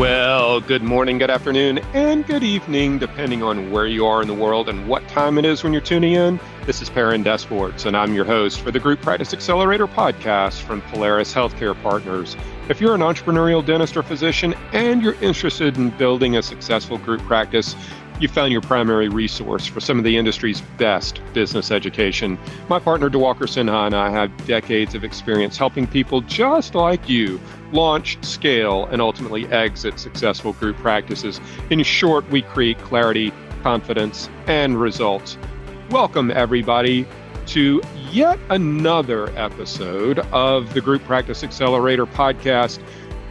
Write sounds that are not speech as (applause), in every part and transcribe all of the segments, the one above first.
Well, good morning, good afternoon, and good evening, depending on where you are in the world and what time it is when you're tuning in. This is Perrin Desportes, and I'm your host for the Group Practice Accelerator podcast from Polaris Healthcare Partners. If you're an entrepreneurial dentist or physician and you're interested in building a successful group practice, you found your primary resource for some of the industry's best business education. My partner, Diwakar Sinha, and I have decades of experience helping people just like you launch, scale, and ultimately exit successful group practices. In short, we create clarity, confidence, and results. Welcome, everybody, to yet another episode of the Group Practice Accelerator podcast.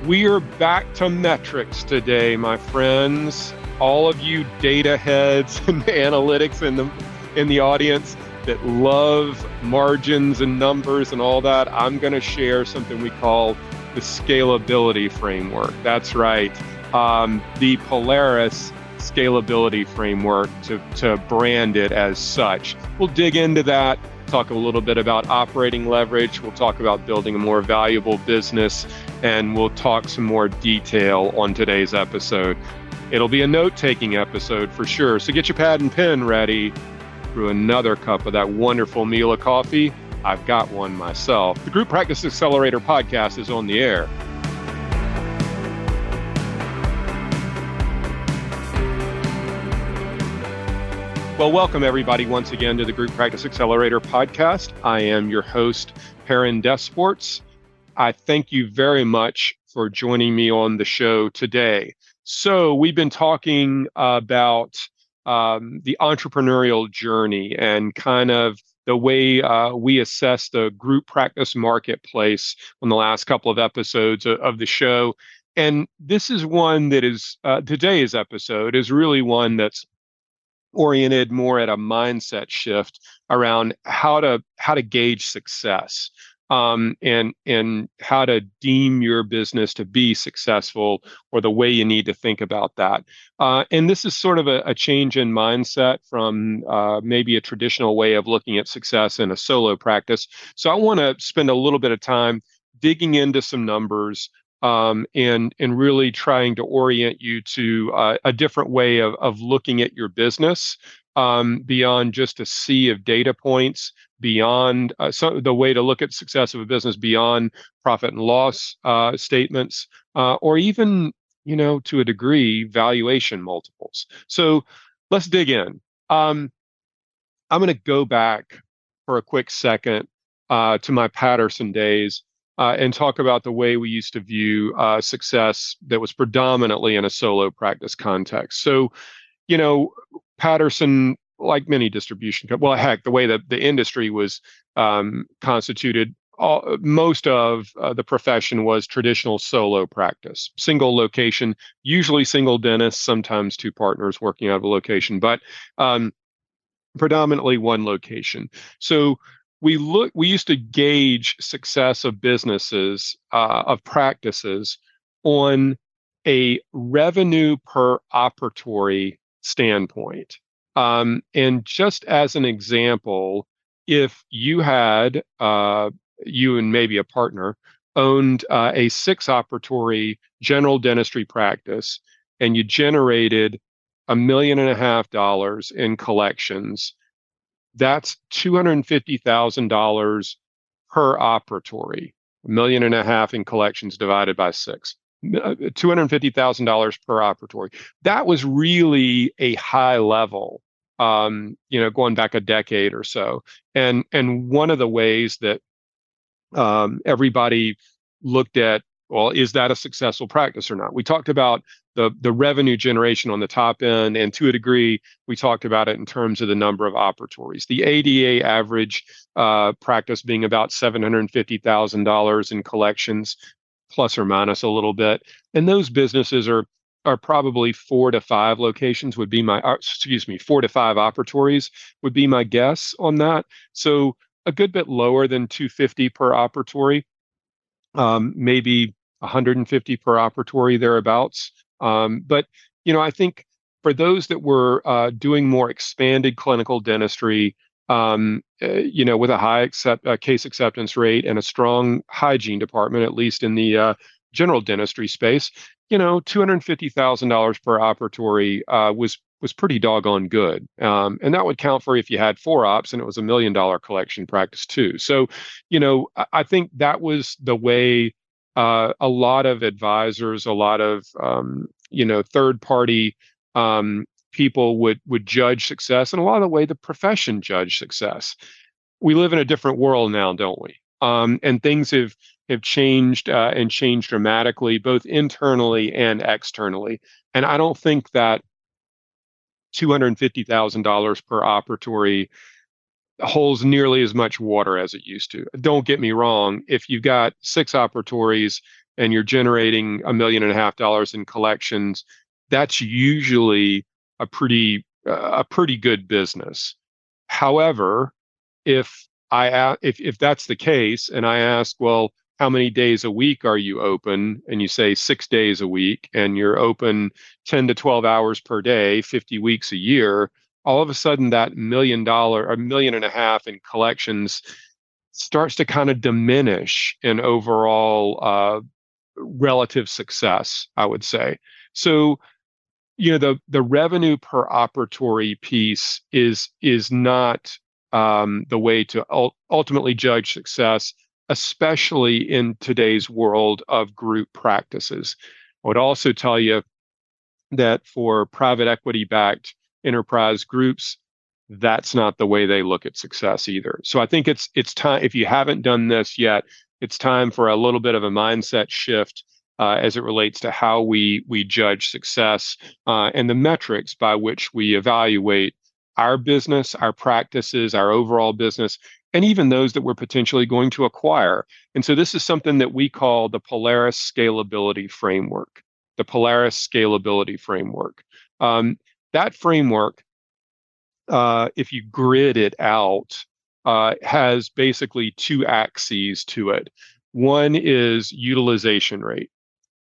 We are back to metrics today, my friends all of you data heads (laughs) and analytics in the in the audience that love margins and numbers and all that, I'm going to share something we call the scalability framework. That's right, um, the Polaris scalability framework to, to brand it as such. We'll dig into that, talk a little bit about operating leverage, we'll talk about building a more valuable business, and we'll talk some more detail on today's episode. It'll be a note taking episode for sure. So get your pad and pen ready for another cup of that wonderful meal of coffee. I've got one myself. The Group Practice Accelerator podcast is on the air. Well, welcome everybody once again to the Group Practice Accelerator podcast. I am your host, Perrin Desportes. I thank you very much for joining me on the show today. So we've been talking about um, the entrepreneurial journey and kind of the way uh, we assess the group practice marketplace on the last couple of episodes of, the show. And this is one that is uh, today's episode is really one that's oriented more at a mindset shift around how to how to gauge success um, and and how to deem your business to be successful or the way you need to think about that. Uh, and this is sort of a, a change in mindset from uh, maybe a traditional way of looking at success in a solo practice. So I want to spend a little bit of time digging into some numbers. Um, and and really trying to orient you to uh, a different way of, of looking at your business um, beyond just a sea of data points, beyond uh, so the way to look at success of a business beyond profit and loss uh, statements, uh, or even you know to a degree valuation multiples. So let's dig in. Um, I'm going to go back for a quick second uh, to my Patterson days. Uh, and talk about the way we used to view uh, success that was predominantly in a solo practice context. So, you know, Patterson, like many distribution, well, heck, the way that the industry was um, constituted, all, most of uh, the profession was traditional solo practice, single location, usually single dentist, sometimes two partners working out of a location, but um, predominantly one location. So we look, we used to gauge success of businesses, uh, of practices on a revenue per operatory standpoint. Um, and just as an example, if you had, uh, you and maybe a partner, owned uh, a six operatory general dentistry practice and you generated a million and a half dollars in collections, that's $250,000 per operatory, a million and a half in collections divided by six. $250,000 per operatory. That was really a high level, um, you know, going back a decade or so. And, and one of the ways that um, everybody looked at, well, is that a successful practice or not? We talked about the, the revenue generation on the top end, and to a degree, we talked about it in terms of the number of operatories. The ADA average uh, practice being about $750,000 in collections plus or minus a little bit. And those businesses are are probably four to five locations would be my uh, excuse me four to five operatories would be my guess on that. So a good bit lower than 250 per operatory um, maybe 150 per operatory thereabouts um, but you know i think for those that were uh, doing more expanded clinical dentistry um, uh, you know, with a high accept, uh, case acceptance rate and a strong hygiene department, at least in the uh, general dentistry space, you know, two hundred fifty thousand dollars per operatory uh, was was pretty doggone good, um, and that would count for if you had four ops and it was a million dollar collection practice too. So, you know, I, I think that was the way uh, a lot of advisors, a lot of um, you know third party um, people would would judge success, and a lot of the way the profession judge success. We live in a different world now, don't we? Um, and things have have changed uh, and changed dramatically, both internally and externally. And I don't think that two hundred fifty thousand dollars per operatory holds nearly as much water as it used to. Don't get me wrong. If you've got six operatories and you're generating a million and a half dollars in collections, that's usually a pretty uh, a pretty good business. However, if I if if that's the case, and I ask, well, how many days a week are you open? And you say six days a week, and you're open 10 to 12 hours per day, 50 weeks a year. All of a sudden, that million dollar, a million and a half in collections starts to kind of diminish in overall uh, relative success, I would say. So you know the the revenue per operatory piece is is not um, the way to ul- ultimately judge success, especially in today's world of group practices. I would also tell you that for private equity backed enterprise groups, that's not the way they look at success either. So I think it's it's time if you haven't done this yet, it's time for a little bit of a mindset shift uh, as it relates to how we we judge success uh, and the metrics by which we evaluate our business, our practices, our overall business, and even those that we're potentially going to acquire. And so this is something that we call the Polaris Scalability Framework. The Polaris Scalability Framework. Um, that framework, uh, if you grid it out, uh, has basically two axes to it. One is utilization rate.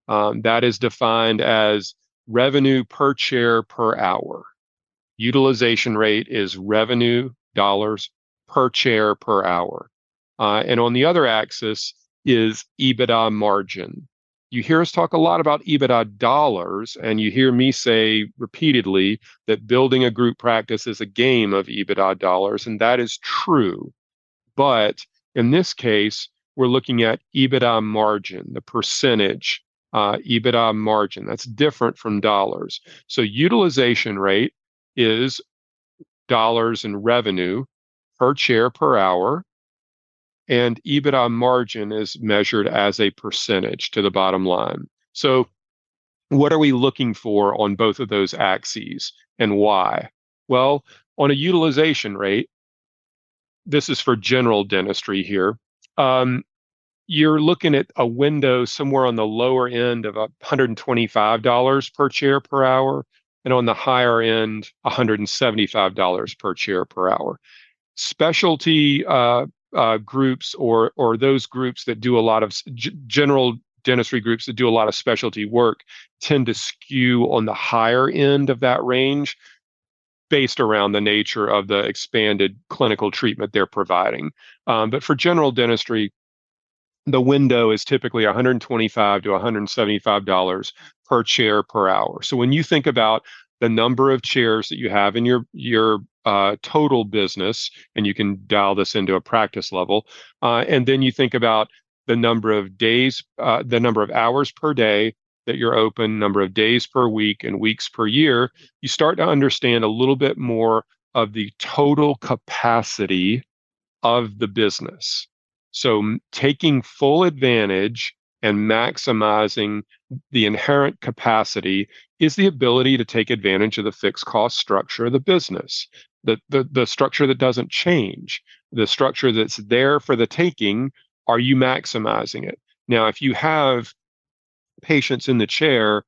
Um, that is defined as revenue per chair per hour. Utilization rate is revenue dollars per chair per hour. Uh, and on the other axis is EBITDA margin. You hear us talk a lot about EBITDA dollars, and you hear me say repeatedly that building a group practice is a game of EBITDA dollars, and that is true. But in this case, we're looking at EBITDA margin, the percentage uh, EBITDA margin. That's different from dollars. So utilization rate is dollars in revenue per chair per hour. And EBITDA margin is measured as a percentage to the bottom line. So, what are we looking for on both of those axes and why? Well, on a utilization rate, this is for general dentistry here. Um, you're looking at a window somewhere on the lower end of $125 per chair per hour and on the higher end $175 per chair per hour. Specialty uh, uh, groups or or those groups that do a lot of g- general dentistry groups that do a lot of specialty work tend to skew on the higher end of that range based around the nature of the expanded clinical treatment they're providing. Um, but for general dentistry the window is typically 125 to 175 dollars per chair per hour. So when you think about the number of chairs that you have in your your uh, total business, and you can dial this into a practice level, uh, and then you think about the number of days, uh, the number of hours per day that you're open, number of days per week, and weeks per year, you start to understand a little bit more of the total capacity of the business. So taking full advantage and maximizing the inherent capacity is the ability to take advantage of the fixed cost structure of the business, the, the, the structure that doesn't change, the structure that's there for the taking. Are you maximizing it? Now, if you have patients in the chair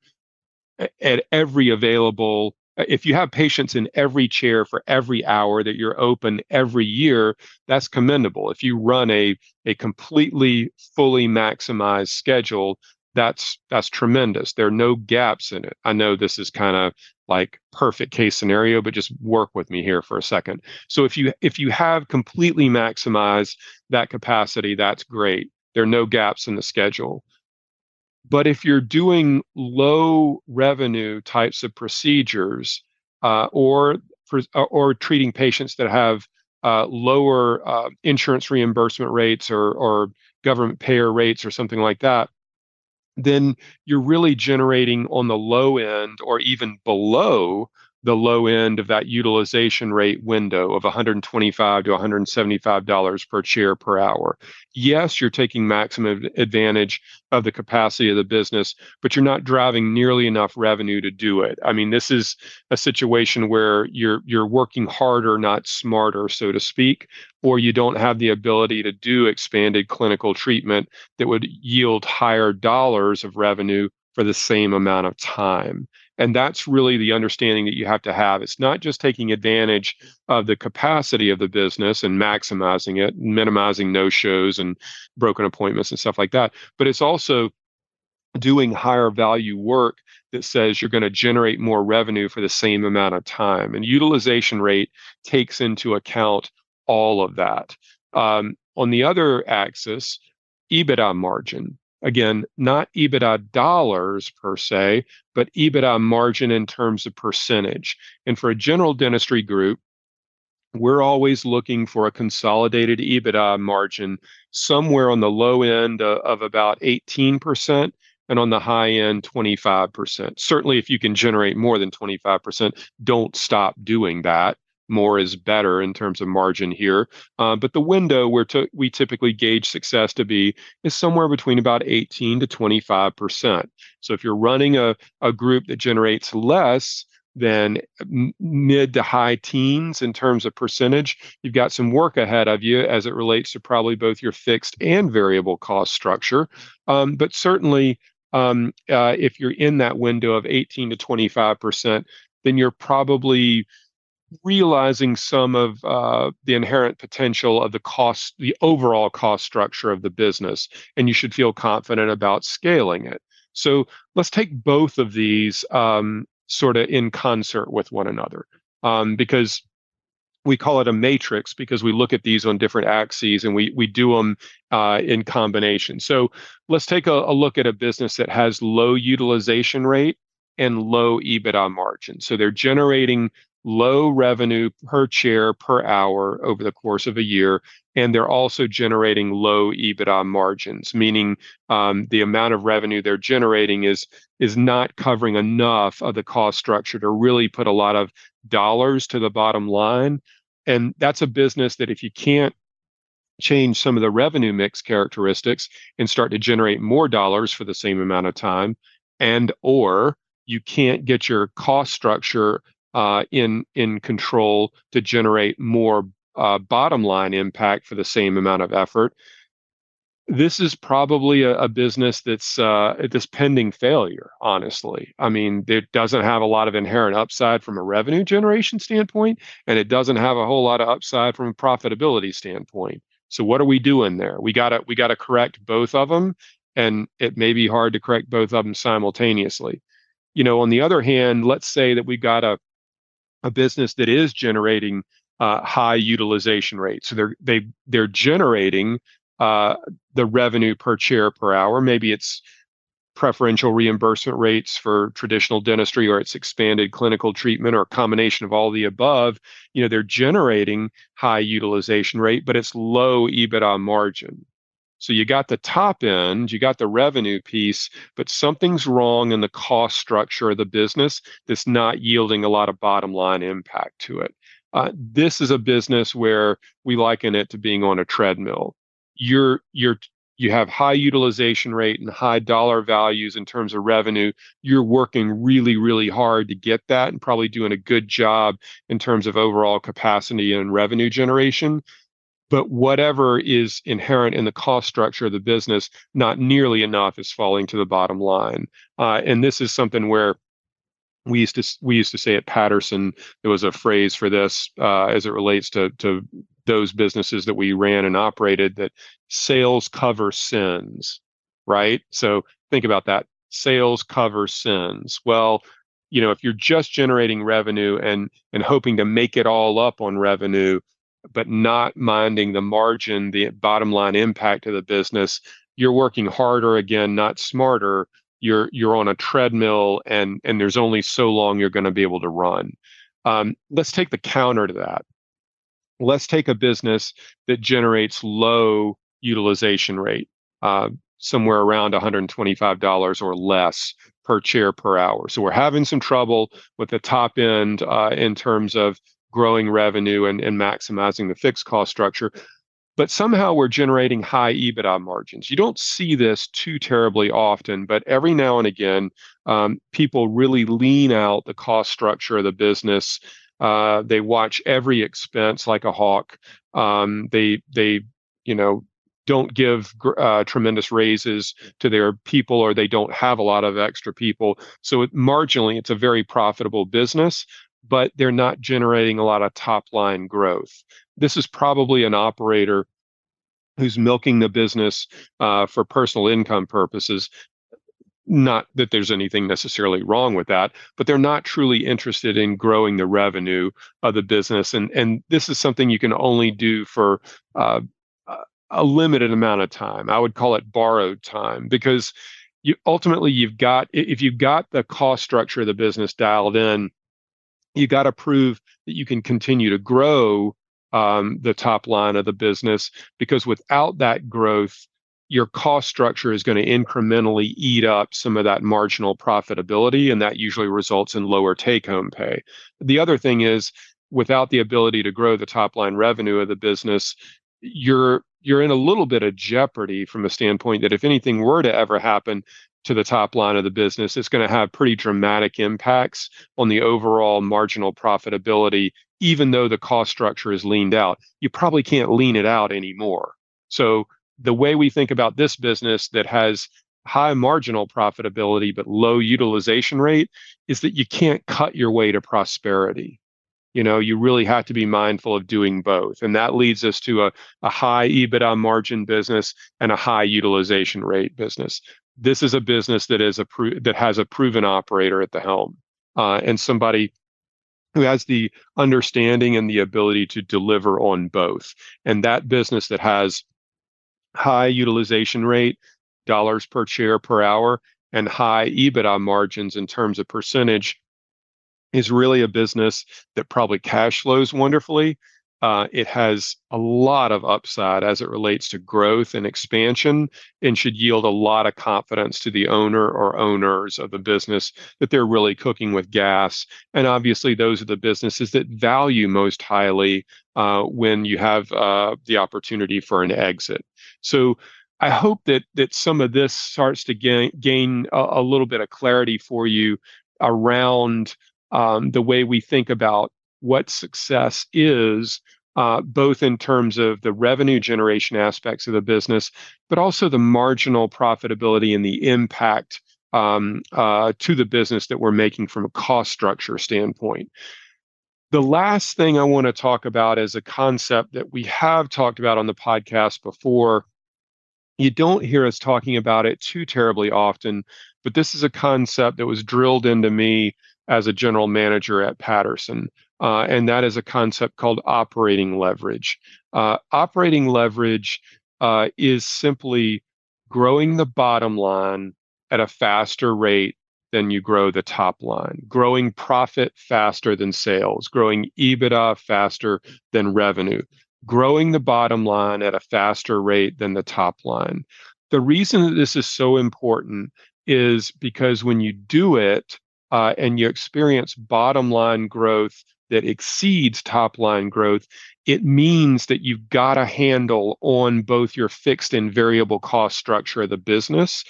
at every available Uh, if you have patients in every chair for every hour that you're open every year, that's commendable. If you run a a completely fully maximized schedule, that's that's tremendous. There are no gaps in it. I know this is kind of like perfect case scenario, but just work with me here for a second. So if you if you have completely maximized that capacity, that's great. There are no gaps in the schedule. But if you're doing low revenue types of procedures uh, or uh, or treating patients that have uh, lower uh, insurance reimbursement rates or or government payer rates or something like that, then you're really generating on the low end or even below the low end of that utilization rate window of 125 to 175 dollars per chair per hour. Yes, you're taking maximum advantage of the capacity of the business, but you're not driving nearly enough revenue to do it. I mean, this is a situation where you're you're working harder, not smarter, so to speak, or you don't have the ability to do expanded clinical treatment that would yield higher dollars of revenue for the same amount of time. And that's really the understanding that you have to have. It's not just taking advantage of the capacity of the business and maximizing it, minimizing no shows and broken appointments and stuff like that, but it's also doing higher value work that says you're going to generate more revenue for the same amount of time. And utilization rate takes into account all of that. Um, on the other axis, EBITDA margin again, not EBITDA dollars per se, but EBITDA margin in terms of percentage. And for a general dentistry group, we're always looking for a consolidated EBITDA margin somewhere on the low end uh, of, about 18% and on the high end 25%. Certainly, if you can generate more than 25%, don't stop doing that more is better in terms of margin here. Uh, but the window where we typically gauge success to be is somewhere between about 18 to 25%. So if you're running a, a group that generates less, than mid to high teens in terms of percentage, you've got some work ahead of you as it relates to probably both your fixed and variable cost structure. Um, but certainly, um, uh, if you're in that window of 18 to 25 percent, then you're probably realizing some of uh, the inherent potential of the cost, the overall cost structure of the business, and you should feel confident about scaling it. So let's take both of these um, sort of in concert with one another, um, because we call it a matrix because we look at these on different axes and we we do them uh, in combination. So let's take a, a look at a business that has low utilization rate and low EBITDA margin. So they're generating low revenue per chair per hour over the course of a year. And they're also generating low EBITDA margins, meaning um, the amount of revenue they're generating is, is not covering enough of the cost structure to really put a lot of dollars to the bottom line. And that's a business that if you can't change some of the revenue mix characteristics and start to generate more dollars for the same amount of time and or you can't get your cost structure uh, in in control to generate more uh, bottom line impact for the same amount of effort. This is probably a, a business that's uh, this pending failure. Honestly, I mean, it doesn't have a lot of inherent upside from a revenue generation standpoint, and it doesn't have a whole lot of upside from a profitability standpoint. So, what are we doing there? We gotta we gotta correct both of them, and it may be hard to correct both of them simultaneously. You know, on the other hand, let's say that we got a a business that is generating uh, high utilization rates. So they're they they're generating uh, the revenue per chair per hour. Maybe it's preferential reimbursement rates for traditional dentistry or it's expanded clinical treatment or a combination of all the above you know they're generating high utilization rate but it's low ebitda margin so you got the top end, you got the revenue piece, but something's wrong in the cost structure of the business that's not yielding a lot of bottom line impact to it. Uh, this is a business where we liken it to being on a treadmill. You're you're you have high utilization rate and high dollar values in terms of revenue. You're working really, really hard to get that and probably doing a good job in terms of overall capacity and revenue generation but whatever is inherent in the cost structure of the business, not nearly enough is falling to the bottom line. Uh, and this is something where we used to we used to say at Patterson there was a phrase for this uh, as it relates to to those businesses that we ran and operated that sales cover sins, right? So think about that. Sales cover sins. Well, you know, if you're just generating revenue and and hoping to make it all up on revenue, but not minding the margin, the bottom line impact of the business, you're working harder again, not smarter. You're you're on a treadmill, and and there's only so long you're going to be able to run. Um, let's take the counter to that. Let's take a business that generates low utilization rate, uh, somewhere around $125 or less per chair per hour. So we're having some trouble with the top end uh, in terms of growing revenue and, and maximizing the fixed cost structure but somehow we're generating high EBITDA margins. You don't see this too terribly often, but every now and again, um, people really lean out the cost structure of the business. Uh, they watch every expense like a hawk. Um, they they you know don't give uh, tremendous raises to their people or they don't have a lot of extra people so it, marginally it's a very profitable business but they're not generating a lot of top line growth this is probably an operator who's milking the business uh, for personal income purposes. Not that there's anything necessarily wrong with that, but they're not truly interested in growing the revenue of the business. And and this is something you can only do for uh, a limited amount of time. I would call it borrowed time because you ultimately you've got if you've got the cost structure of the business dialed in, you got to prove that you can continue to grow um, the top line of the business because without that growth, your cost structure is going to incrementally eat up some of that marginal profitability, and that usually results in lower take home pay. The other thing is, without the ability to grow the top line revenue of the business, you're you're in a little bit of jeopardy from a standpoint that if anything were to ever happen to the top line of the business, it's going to have pretty dramatic impacts on the overall marginal profitability even though the cost structure is leaned out. You probably can't lean it out anymore. So the way we think about this business that has high marginal profitability but low utilization rate is that you can't cut your way to prosperity. You know, you really have to be mindful of doing both. And that leads us to a, a high EBITDA margin business and a high utilization rate business. This is a business that is a pro- that has a proven operator at the helm uh, and somebody who has the understanding and the ability to deliver on both. And that business that has high utilization rate, dollars per chair per hour, and high EBITDA margins in terms of percentage is really a business that probably cash flows wonderfully uh, it has a lot of upside as it relates to growth and expansion and should yield a lot of confidence to the owner or owners of the business that they're really cooking with gas. And obviously, those are the businesses that value most highly uh, when you have uh, the opportunity for an exit. So, I hope that that some of this starts to gain gain a, a little bit of clarity for you around um, the way we think about what success is, uh, both in terms of the revenue generation aspects of the business, but also the marginal profitability and the impact um, uh, to the business that we're making from a cost structure standpoint. The last thing I want to talk about is a concept that we have talked about on the podcast before. You don't hear us talking about it too terribly often, but this is a concept that was drilled into me as a general manager at Patterson. Uh, and that is a concept called operating leverage. Uh, operating leverage uh, is simply growing the bottom line at a faster rate than you grow the top line, growing profit faster than sales, growing EBITDA faster than revenue, growing the bottom line at a faster rate than the top line. The reason that this is so important is because when you do it, uh, and you experience bottom line growth that exceeds top line growth, it means that you've got a handle on both your fixed and variable cost structure of the business.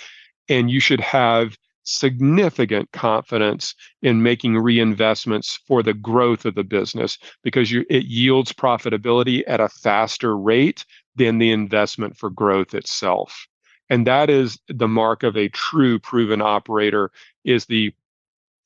And you should have significant confidence in making reinvestments for the growth of the business because you, it yields profitability at a faster rate than the investment for growth itself. And that is the mark of a true proven operator is the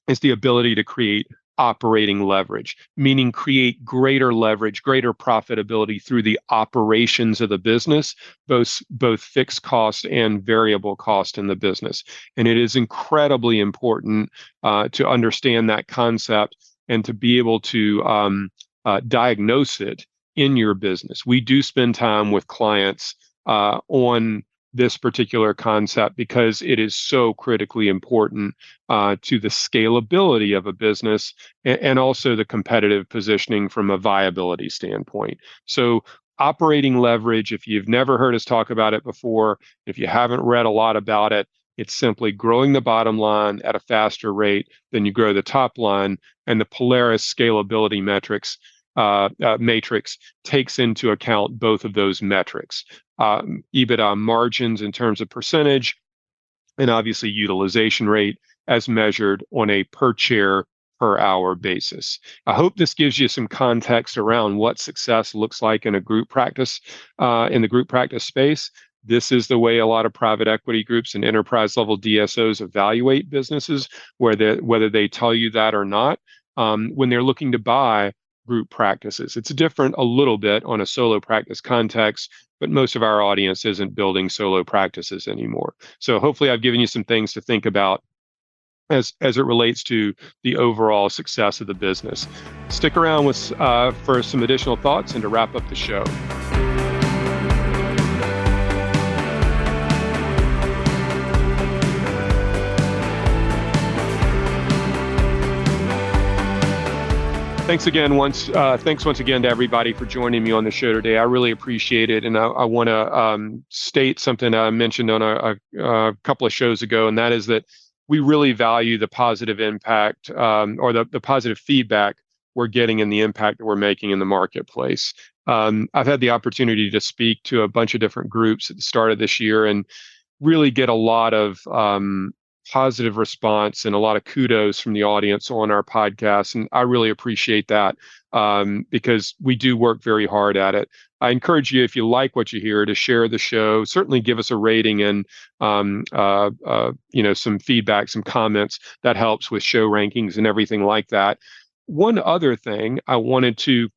is the ability to create operating leverage, meaning create greater leverage, greater profitability through the operations of the business, both both fixed cost and variable cost in the business. And it is incredibly important uh, to understand that concept and to be able to um, uh, diagnose it in your business. We do spend time with clients uh, on this particular concept because it is so critically important uh, to the scalability of a business and, and also the competitive positioning from a viability standpoint. So, operating leverage, if you've never heard us talk about it before, if you haven't read a lot about it, it's simply growing the bottom line at a faster rate than you grow the top line. And the Polaris scalability metrics uh, uh, matrix takes into account both of those metrics um, EBITDA margins in terms of percentage, and obviously utilization rate as measured on a per chair per hour basis. I hope this gives you some context around what success looks like in a group practice, uh, in the group practice space. This is the way a lot of private equity groups and enterprise level DSOs evaluate businesses, whether whether they tell you that or not. Um, when they're looking to buy group practices, it's different a little bit on a solo practice context, but most of our audience isn't building solo practices anymore. So hopefully, I've given you some things to think about as as it relates to the overall success of the business. Stick around with uh, for some additional thoughts and to wrap up the show. Thanks again once. Uh, thanks once again to everybody for joining me on the show today. I really appreciate it, and I, I want to um, state something I mentioned on a, a, a, couple of shows ago, and that is that we really value the positive impact um, or the, the positive feedback we're getting and the impact that we're making in the marketplace. Um, I've had the opportunity to speak to a bunch of different groups at the start of this year, and really get a lot of um, positive response and a lot of kudos from the audience on our podcast. And I really appreciate that um, because we do work very hard at it. I encourage you, if you like what you hear, to share the show. Certainly, give us a rating and um, uh, uh, you know some feedback, some comments. That helps with show rankings and everything like that. One other thing I wanted to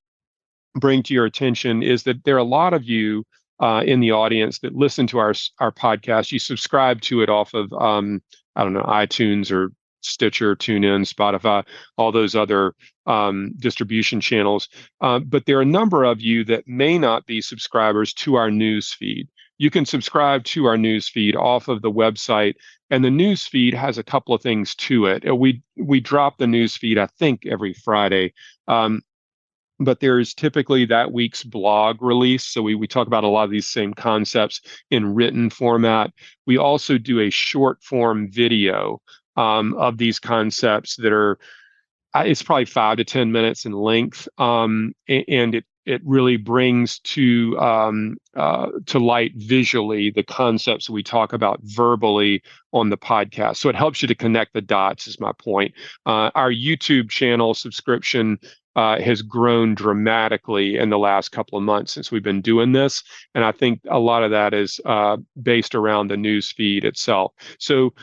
bring to your attention is that there are a lot of you uh, in the audience that listen to our our podcast. You subscribe to it off of um, I don't know, iTunes or Stitcher, TuneIn, Spotify, all those other um, distribution channels. Uh, but there are a number of you that may not be subscribers to our news feed. You can subscribe to our news feed off of the website, and the news feed has a couple of things to it. We we drop the news feed, I think, every Friday. Um, but there's typically that week's blog release. So we, we talk about a lot of these same concepts in written format. We also do a short form video um, of these concepts that are, it's probably five to 10 minutes in length. Um, and it, it really brings to um, uh, to light visually the concepts we talk about verbally on the podcast. So it helps you to connect the dots. Is my point. Uh, our YouTube channel subscription uh, has grown dramatically in the last couple of months since we've been doing this. And I think a lot of that is uh, based around the news feed itself. So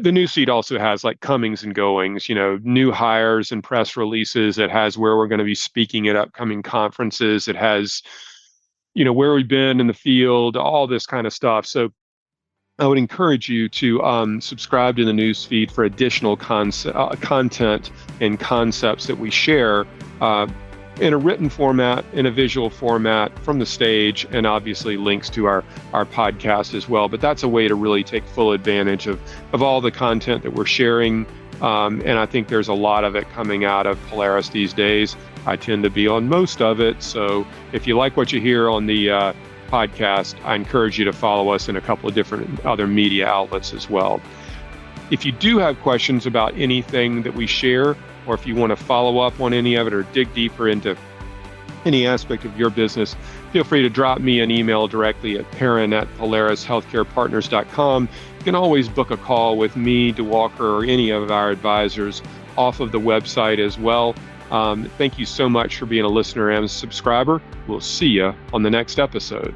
the news feed also has like comings and goings, you know, new hires and press releases. It has where we're going to be speaking at upcoming conferences. It has, you know, where we've been in the field, all this kind of stuff. So I would encourage you to um, subscribe to the news feed for additional con- uh, content and concepts that we share uh, in a written format, in a visual format from the stage, and obviously links to our, our podcast as well. But that's a way to really take full advantage of, of all the content that we're sharing. Um, and I think there's a lot of it coming out of Polaris these days. I tend to be on most of it. So if you like what you hear on the uh, podcast, I encourage you to follow us in a couple of different other media outlets as well. If you do have questions about anything that we share, or if you want to follow up on any of it or dig deeper into any aspect of your business, feel free to drop me an email directly at perrin at polarishealthcarepartners.com. You can always book a call with me, Diwakar, or any of our advisors off of the website as well. Um, thank you so much for being a listener and a subscriber. We'll see you on the next episode.